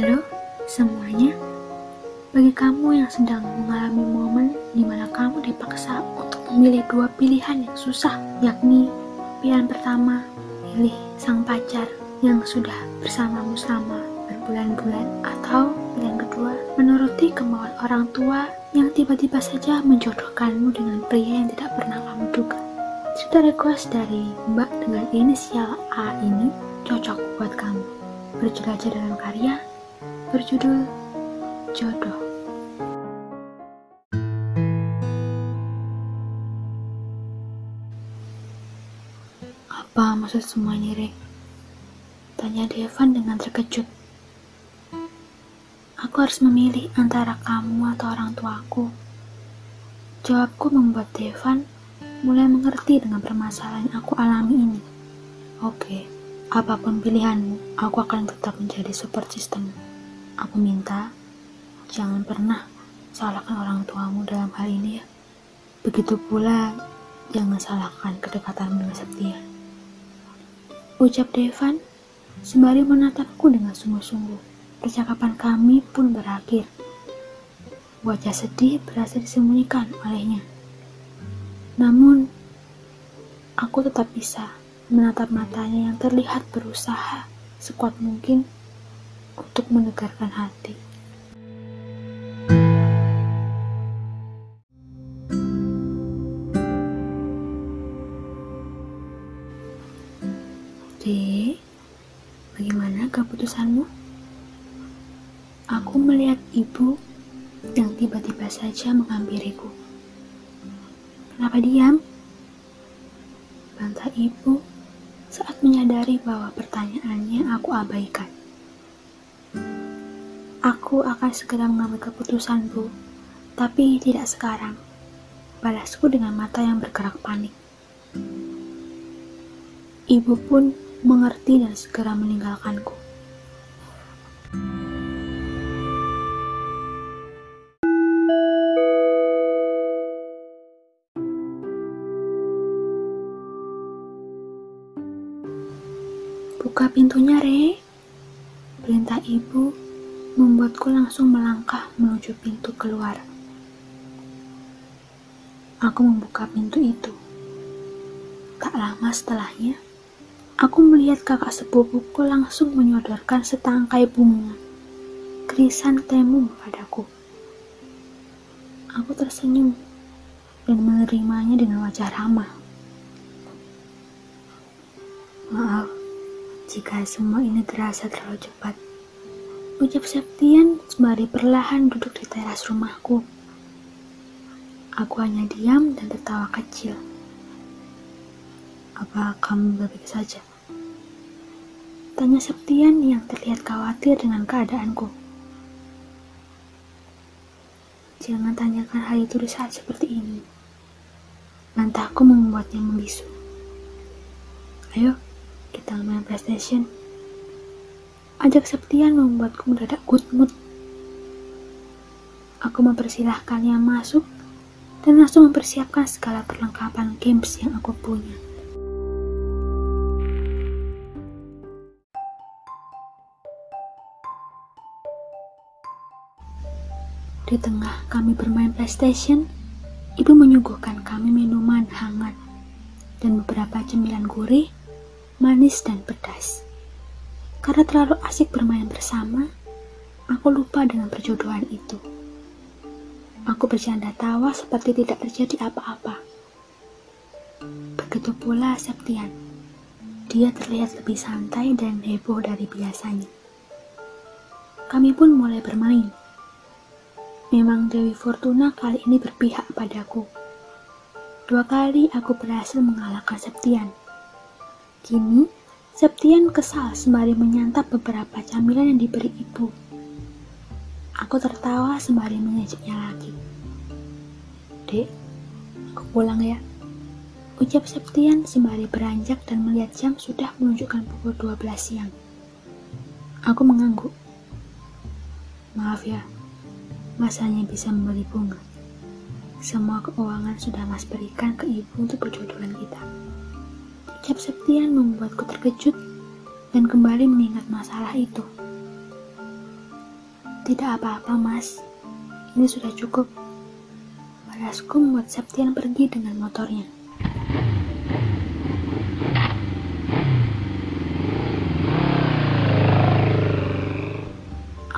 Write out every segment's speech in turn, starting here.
Halo semuanya, bagi kamu yang sedang mengalami momen di mana kamu dipaksa untuk memilih dua pilihan yang susah, yakni pilihan pertama, pilih sang pacar yang sudah bersamamu selama berbulan-bulan, atau pilihan kedua, menuruti kemauan orang tua yang tiba-tiba saja menjodohkanmu dengan pria yang tidak pernah kamu duga. Cerita request dari Mbak dengan inisial A ini cocok buat kamu. Berjelajah dalam karya berjudul Jodoh. Apa maksud semua ini, Rek? Tanya Devan dengan terkejut. Aku harus memilih antara kamu atau orang tuaku. Jawabku membuat Devan mulai mengerti dengan permasalahan yang aku alami ini. Oke, apa pun pilihanmu, aku akan tetap menjadi support system. Aku minta, jangan pernah salahkan orang tuamu dalam hal ini ya. Begitu pula, jangan salahkan kedekatanmu dengan Septia. Ucap Devan, sembari menatapku dengan sungguh-sungguh. Percakapan kami pun berakhir. Wajah sedih berasa disembunyikan olehnya. Namun, aku tetap bisa menatap matanya yang terlihat berusaha sekuat mungkin untuk menegarkan hati. Dek, bagaimana keputusanmu? Aku melihat ibu yang tiba-tiba saja menghampiriku. Kenapa diam? Bantah ibu saat menyadari bahwa pertanyaannya aku abaikan. Aku akan segera mengambil keputusan, Bu. Tapi tidak sekarang. Balasku dengan mata yang bergerak panik. Ibu pun mengerti dan segera meninggalkanku. Buka pintunya, Re. Perintah ibu membuatku langsung melangkah menuju pintu keluar. Aku membuka pintu itu. Tak lama setelahnya, aku melihat kakak sepupuku langsung menyodorkan setangkai bunga krisan temu padaku. Aku tersenyum dan menerimanya dengan wajah ramah. Maaf jika semua ini terasa terlalu cepat. Ucap Septian sembari perlahan duduk di teras rumahku. Aku hanya diam dan tertawa kecil. Apa kamu baik saja? Tanya Septian yang terlihat khawatir dengan keadaanku. Jangan tanyakan hal itu di saat seperti ini. Bantahku membuatnya membisu. Ayo, kita main PlayStation. Ajak Septian membuatku mendadak good mood. Aku mempersilahkannya masuk dan langsung mempersiapkan segala perlengkapan games yang aku punya. Di tengah kami bermain PlayStation, ibu menyuguhkan kami minuman hangat dan beberapa cemilan gurih, manis dan pedas. Karena terlalu asik bermain bersama, aku lupa dengan perjodohan itu. Aku bercanda tawa seperti tidak terjadi apa-apa. Begitu pula Septian. Dia terlihat lebih santai dan heboh dari biasanya. Kami pun mulai bermain. Memang Dewi Fortuna kali ini berpihak padaku. Dua kali aku berhasil mengalahkan Septian. Kini, Septian kesal sembari menyantap beberapa camilan yang diberi ibu. Aku tertawa sembari mengejeknya lagi. Dek, aku pulang ya. Ucap Septian sembari beranjak dan melihat jam sudah menunjukkan pukul 12 siang. Aku mengangguk. Maaf ya, masanya bisa membeli bunga. Semua keuangan sudah mas berikan ke ibu untuk perjodohan kita. Ucap Septian membuatku terkejut dan kembali mengingat masalah itu. Tidak apa-apa, Mas. Ini sudah cukup. Balasku membuat Septian pergi dengan motornya.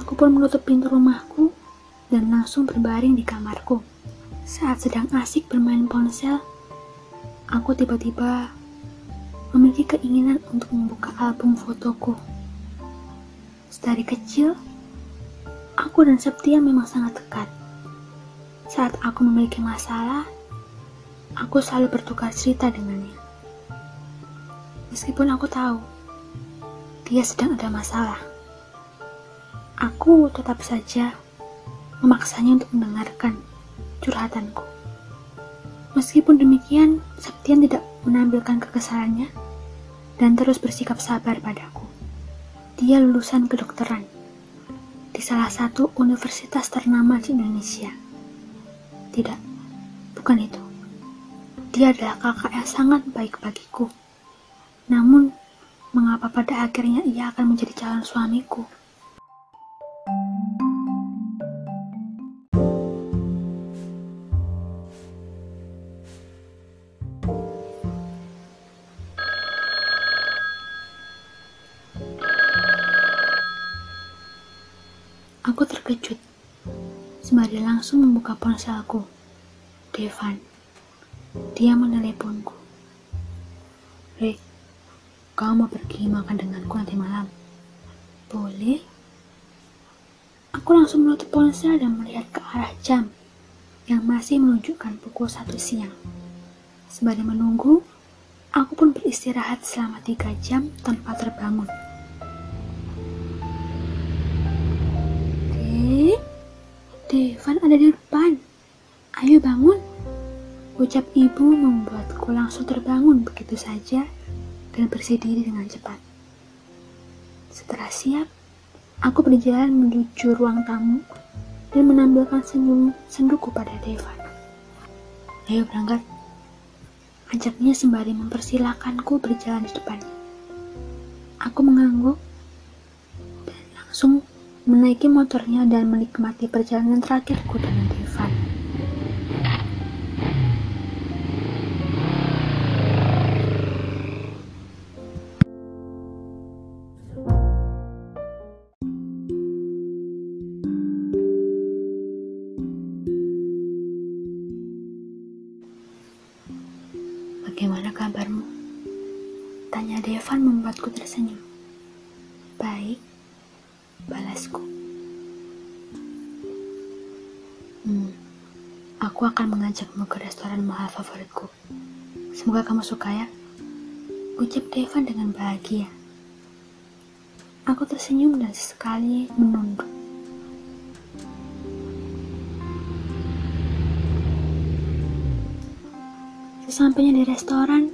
Aku pun menutup pintu rumahku dan langsung berbaring di kamarku. Saat sedang asik bermain ponsel, aku tiba-tiba memiliki keinginan untuk membuka album fotoku. Sedari kecil, aku dan Septia memang sangat dekat. Saat aku memiliki masalah, aku selalu bertukar cerita dengannya. Meskipun aku tahu dia sedang ada masalah, aku tetap saja memaksanya untuk mendengarkan curhatanku. Meskipun demikian, Septian tidak menampilkan kekesalannya dan terus bersikap sabar padaku. Dia lulusan kedokteran di salah satu universitas ternama di Indonesia. Tidak, bukan itu. Dia adalah kakak yang sangat baik bagiku. Namun, mengapa pada akhirnya ia akan menjadi calon suamiku? Aku terkejut sembari langsung membuka ponselku. Devan, dia meneleponku. Rick, kau mau pergi makan denganku nanti malam? Boleh. Aku langsung menutup ponsel dan melihat ke arah jam yang masih menunjukkan pukul satu siang. Sembari menunggu, aku pun beristirahat selama tiga jam tanpa terbangun. Ada di depan. Ayo bangun. Ucap ibu membuatku langsung terbangun begitu saja dan bersih diri dengan cepat. Setelah siap, aku berjalan menuju ruang tamu dan menampilkan senyum senduku pada Devan. Ayo berangkat. Ajaknya sembari mempersilahkanku berjalan di depannya. Aku mengangguk dan langsung menaiki motornya dan menikmati perjalanan terakhirku dengan Devan. Bagaimana kabarmu? Tanya Devan membuatku tersenyum. Baik, akan mengajakmu ke restoran mahal favoritku. Semoga kamu suka ya. Ucap Devan dengan bahagia. Aku tersenyum dan sekali menunduk. Sesampainya di restoran,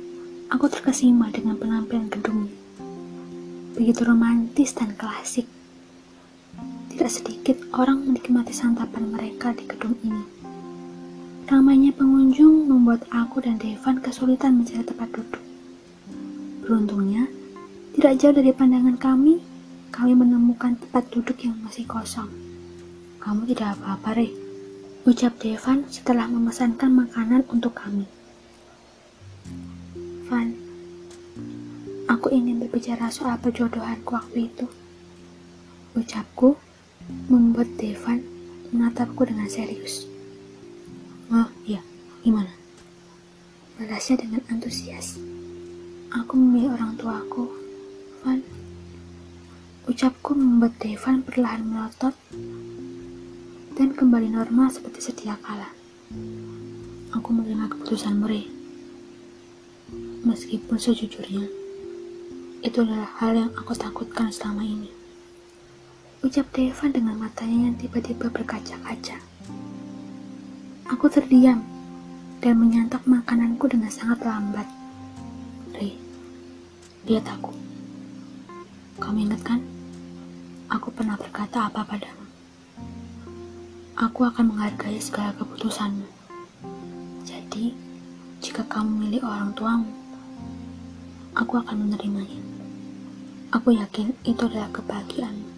aku terkesima dengan penampilan gedungnya. Begitu romantis dan klasik. Tidak sedikit orang menikmati santapan mereka di gedung ini. Ramainya pengunjung membuat aku dan Devan kesulitan mencari tempat duduk. Beruntungnya, tidak jauh dari pandangan kami, kami menemukan tempat duduk yang masih kosong. Kamu tidak apa-apa, Re. Ucap Devan setelah memesankan makanan untuk kami. Van, aku ingin berbicara soal perjodohanku waktu itu. Ucapku membuat Devan menatapku dengan serius. Gimana? Balasnya dengan antusias. Aku memilih orang tuaku, Van. Ucapku membuat Devan perlahan melotot dan kembali normal seperti sedia kala. Aku menerima keputusan Murray. Meskipun sejujurnya, itu adalah hal yang aku takutkan selama ini. Ucap Devan dengan matanya yang tiba-tiba berkaca-kaca. Aku terdiam dan menyantap makananku dengan sangat lambat. Ri, lihat aku. Kamu ingat kan? Aku pernah berkata apa padamu? Aku akan menghargai segala keputusanmu. Jadi, jika kamu milih orang tuamu, aku akan menerimanya. Aku yakin itu adalah kebahagiaanmu.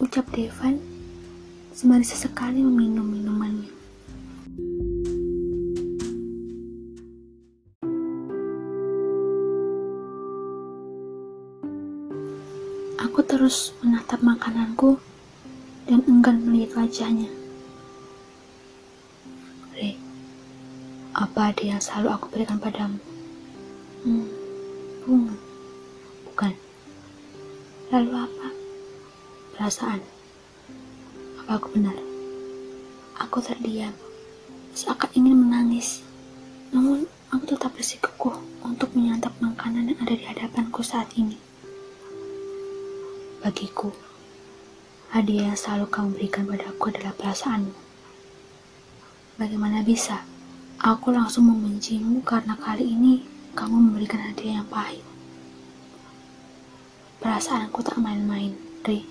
Ucap Devan sembari sesekali meminum minumannya. Terus menatap makananku dan enggan melihat wajahnya. Re, apa ada yang selalu aku berikan padamu? Hmm, bunga. Bukan. Lalu apa? Perasaan. Apa aku benar? Aku terdiam, seakan ingin menangis. Namun, aku tetap bersikukuh untuk menyantap makanan yang ada di hadapanku saat ini. Bagiku, hadiah yang selalu kamu berikan padaku adalah perasaanmu. Bagaimana bisa aku langsung membencimu karena kali ini kamu memberikan hadiah yang pahit? Perasaanku tak main-main, Ri.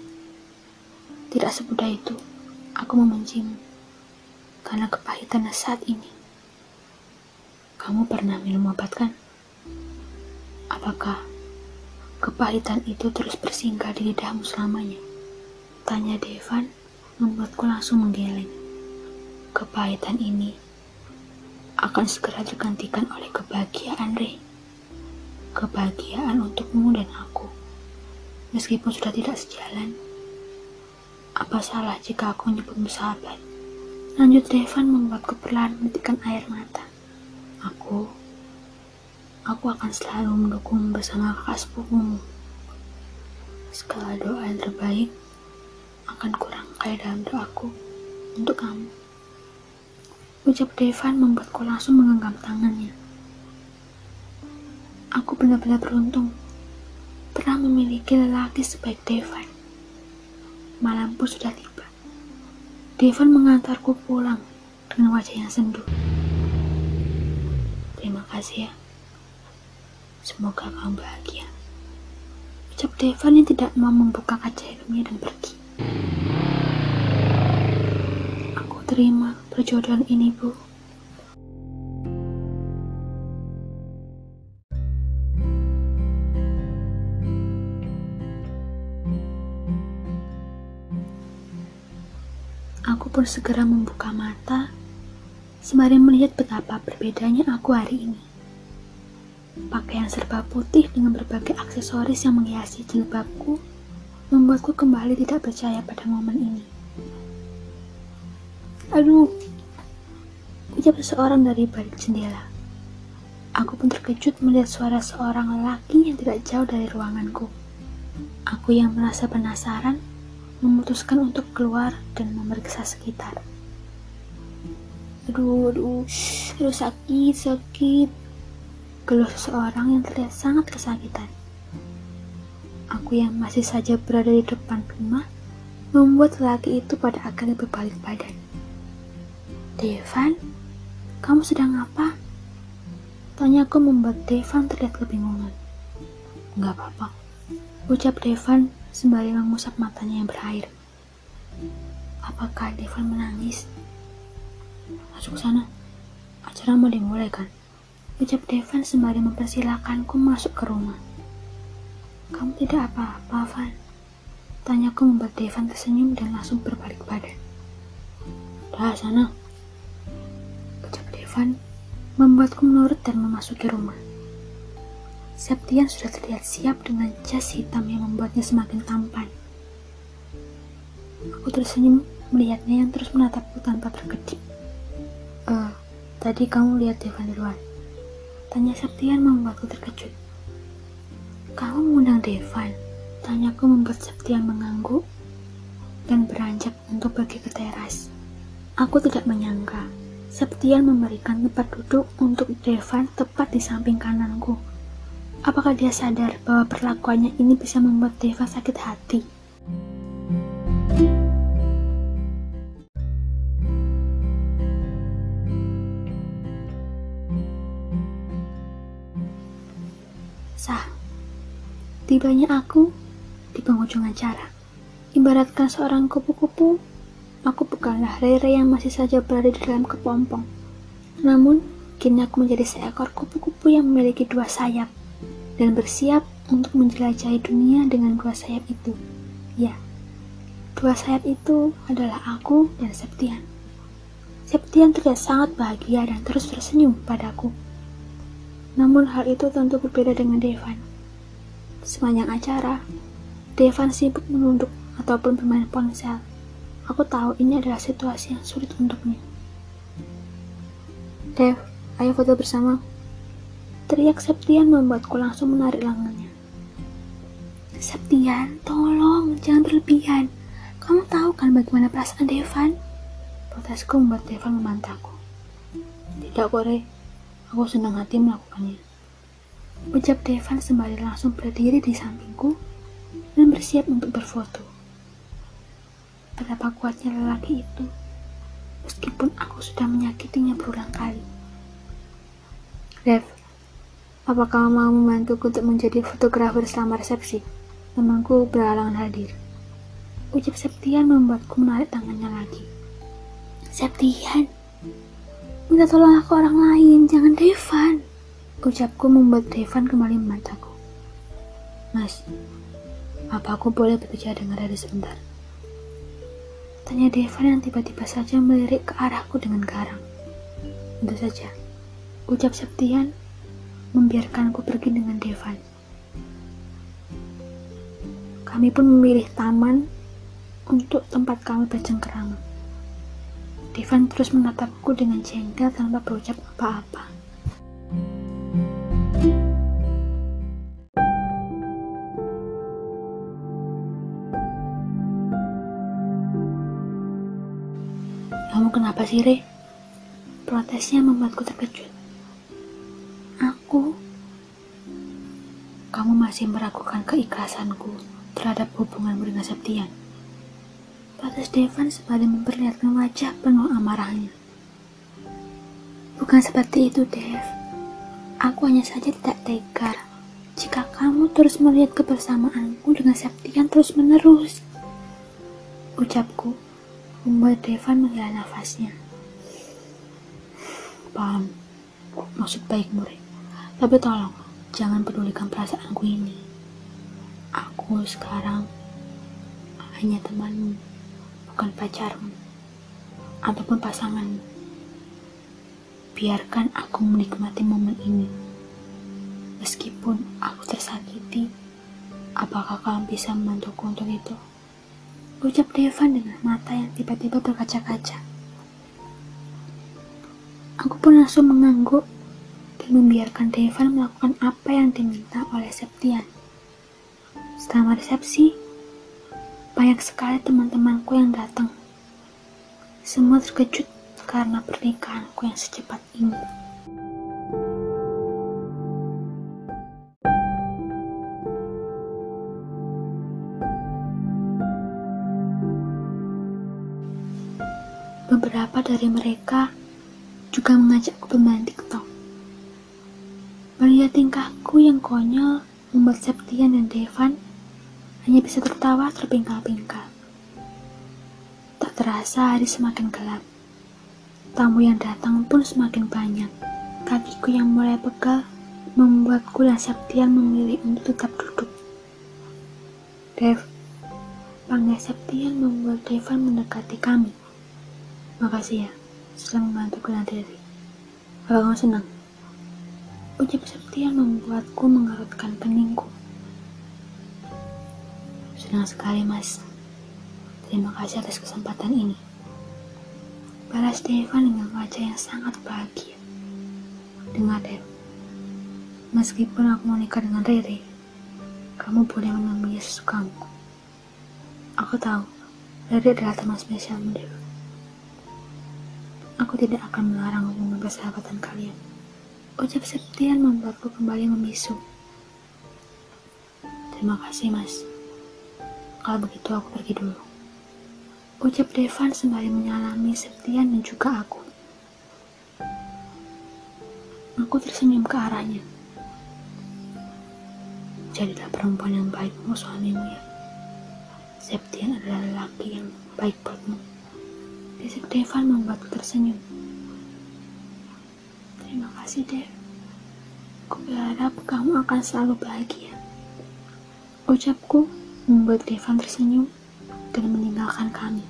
Tidak semudah itu aku membencimu karena kepahitannya saat ini. Kamu pernah minum obat kan? Apakah Kepahitan itu terus bersinggah di lidahmu selamanya. Tanya Devan, membuatku langsung menggeleng. Kepahitan ini akan segera tergantikan oleh kebahagiaan, Re. Kebahagiaan untukmu dan aku. Meskipun sudah tidak sejalan, apa salah jika aku menyebutmu sahabat? Lanjut Devan membuatku perlahan menitikkan air mata. Aku Aku akan selalu mendukung bersama kakak sepupumu. Segala doa yang terbaik akan kurangkai dalam doaku untuk kamu. Ucap Devan membuatku langsung menggenggam tangannya. Aku benar-benar beruntung pernah memiliki lelaki sebaik Devan. Malam pun sudah tiba. Devan mengantarku pulang dengan wajah yang sendu. Terima kasih ya. Semoga kamu bahagia. Ucap Devan yang tidak mau membuka kaca helmnya dan pergi. Aku terima perjodohan ini, Bu. Aku pun segera membuka mata sembari melihat betapa berbedanya aku hari ini. Pakaian serba putih dengan berbagai aksesoris yang menghiasi jilbabku membuatku kembali tidak percaya pada momen ini. Aduh, ucap seseorang dari balik jendela. Aku pun terkejut melihat suara seorang lelaki yang tidak jauh dari ruanganku. Aku yang merasa penasaran memutuskan untuk keluar dan memeriksa sekitar. Aduh, aduh, aduh sakit, sakit keluh seseorang yang terlihat sangat kesakitan. Aku yang masih saja berada di depan rumah membuat lelaki itu pada akhirnya berbalik badan. Devan, kamu sedang apa? Tanyaku membuat Devan terlihat kebingungan. Enggak apa-apa, ucap Devan sembari mengusap matanya yang berair. Apakah Devan menangis? Masuk sana, acara mau dimulai kan? Ucap Devan sembari mempersilahkanku masuk ke rumah. Kamu tidak apa-apa, Van? Tanyaku membuat Devan tersenyum dan langsung berbalik badan. Dah sana. Ucap Devan membuatku menurut dan memasuki rumah. Septian sudah terlihat siap dengan jas hitam yang membuatnya semakin tampan. Aku tersenyum melihatnya yang terus menatapku tanpa terkejut. Eh, uh, tadi kamu lihat Devan di luar. Tanya Septian membuatku terkejut. Kamu mengundang Devan? Tanyaku membuat Septian mengangguk dan beranjak untuk pergi ke teras. Aku tidak menyangka Septian memberikan tempat duduk untuk Devan tepat di samping kananku. Apakah dia sadar bahwa perlakuannya ini bisa membuat Devan sakit hati? Tibanya aku di penghujung acara. Ibaratkan seorang kupu-kupu, aku bukanlah Rere yang masih saja berada di dalam kepompong. Namun, kini aku menjadi seekor kupu-kupu yang memiliki dua sayap dan bersiap untuk menjelajahi dunia dengan dua sayap itu. Ya, Dua sayap itu adalah aku dan Septian. Septian terlihat sangat bahagia dan terus tersenyum padaku. Namun hal itu tentu berbeda dengan Devan. Sepanjang acara, Devan sibuk menunduk ataupun bermain ponsel. Aku tahu ini adalah situasi yang sulit untuknya. Dev, ayo foto bersama. Teriak Septian membuatku langsung menarik lengannya. Septian, tolong, jangan berlebihan. Kamu tahu kan bagaimana perasaan Devan? Protesku membuat Devan memantaku. Tidak, Kore. Aku senang hati melakukannya. Ucap Devan sembari langsung berdiri di sampingku dan bersiap untuk berfoto. Betapa kuatnya lelaki itu meskipun aku sudah menyakitinya berulang kali. Dev, apa kamu mau membantuku untuk menjadi fotografer selama resepsi? Temanku berhalangan hadir. Ucap Septian membuatku menarik tangannya lagi. Septian, minta tolong aku orang lain, jangan Devan. Ucapku membuat Devan kembali memataku. Mas, apa aku boleh berbicara dengan Radi sebentar? Tanya Devan yang tiba-tiba saja melirik ke arahku dengan garang. Tentu saja, ucap Septian membiarkanku pergi dengan Devan. Kami pun memilih taman untuk tempat kami bercengkerama. Devan terus menatapku dengan jengkel tanpa berucap apa-apa. Kenapa sih, Re? Protesnya membuatku terkejut. Aku... Kamu masih meragukan keikhlasanku terhadap hubunganmu dengan Septian. Protes Devan sembari memperlihatkan wajah penuh amarahnya. Bukan seperti itu, Dev. Aku hanya saja tidak tega jika kamu terus melihat kebersamaanku dengan Septian terus-menerus. Ucapku membuat Devan menghela nafasnya. Paham, maksud baik murid. Tapi tolong, jangan pedulikan perasaanku ini. Aku sekarang hanya temanmu, bukan pacarmu, ataupun pasanganmu. Biarkan aku menikmati momen ini. Meskipun aku tersakiti, apakah kamu bisa membantuku untuk itu? Ucap Devan dengan mata yang tiba-tiba berkaca-kaca. Aku pun langsung mengangguk dan membiarkan Devan melakukan apa yang diminta oleh Septian. Setelah resepsi, banyak sekali teman-temanku yang datang. Semua terkejut karena pernikahanku yang secepat ini. Beberapa dari mereka juga mengajakku bermain TikTok. Melihat tingkahku yang konyol membuat Septian dan Devan hanya bisa tertawa terpingkal-pingkal. Tak terasa hari semakin gelap. Tamu yang datang pun semakin banyak. Kakiku yang mulai pegal membuatku dan Septian memilih untuk tetap duduk. Dev, panggil Septian membuat Devan mendekati kami. Makasih ya, sudah membantuku nanti. Apa kamu senang? Ucap Septian membuatku mengerutkan keningku. Senang sekali, Mas. Terima kasih atas kesempatan ini. Balas Devan dengan wajah yang sangat bahagia. Dengar, Dev. Meskipun aku mau nikah dengan Riri, kamu boleh menemui sesukamu. Aku tahu, Riri adalah teman spesialmu, Dev. Aku tidak akan melarang hubungan persahabatan kalian. Ucap Septian membuatku kembali membisu. Terima kasih, Mas. Kalau begitu aku pergi dulu. Ucap Devan sembari menyalami Septian dan juga aku. Aku tersenyum ke arahnya. Jadilah perempuan yang baik untuk suamimu ya. Septian adalah lelaki yang baik buatmu. Bisik Devan membuatku tersenyum. Terima kasih, Dev. Aku berharap kamu akan selalu bahagia. Ucapku membuat Devan tersenyum dan meninggalkan kami.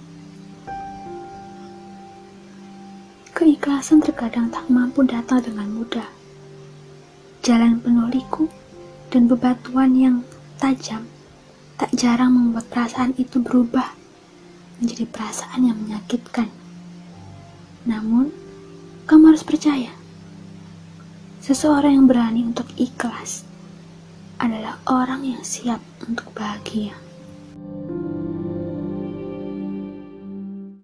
Keikhlasan terkadang tak mampu datang dengan mudah. Jalan penuh liku dan bebatuan yang tajam tak jarang membuat perasaan itu berubah menjadi perasaan yang menyakitkan. Namun, kamu harus percaya, seseorang yang berani untuk ikhlas adalah orang yang siap untuk bahagia.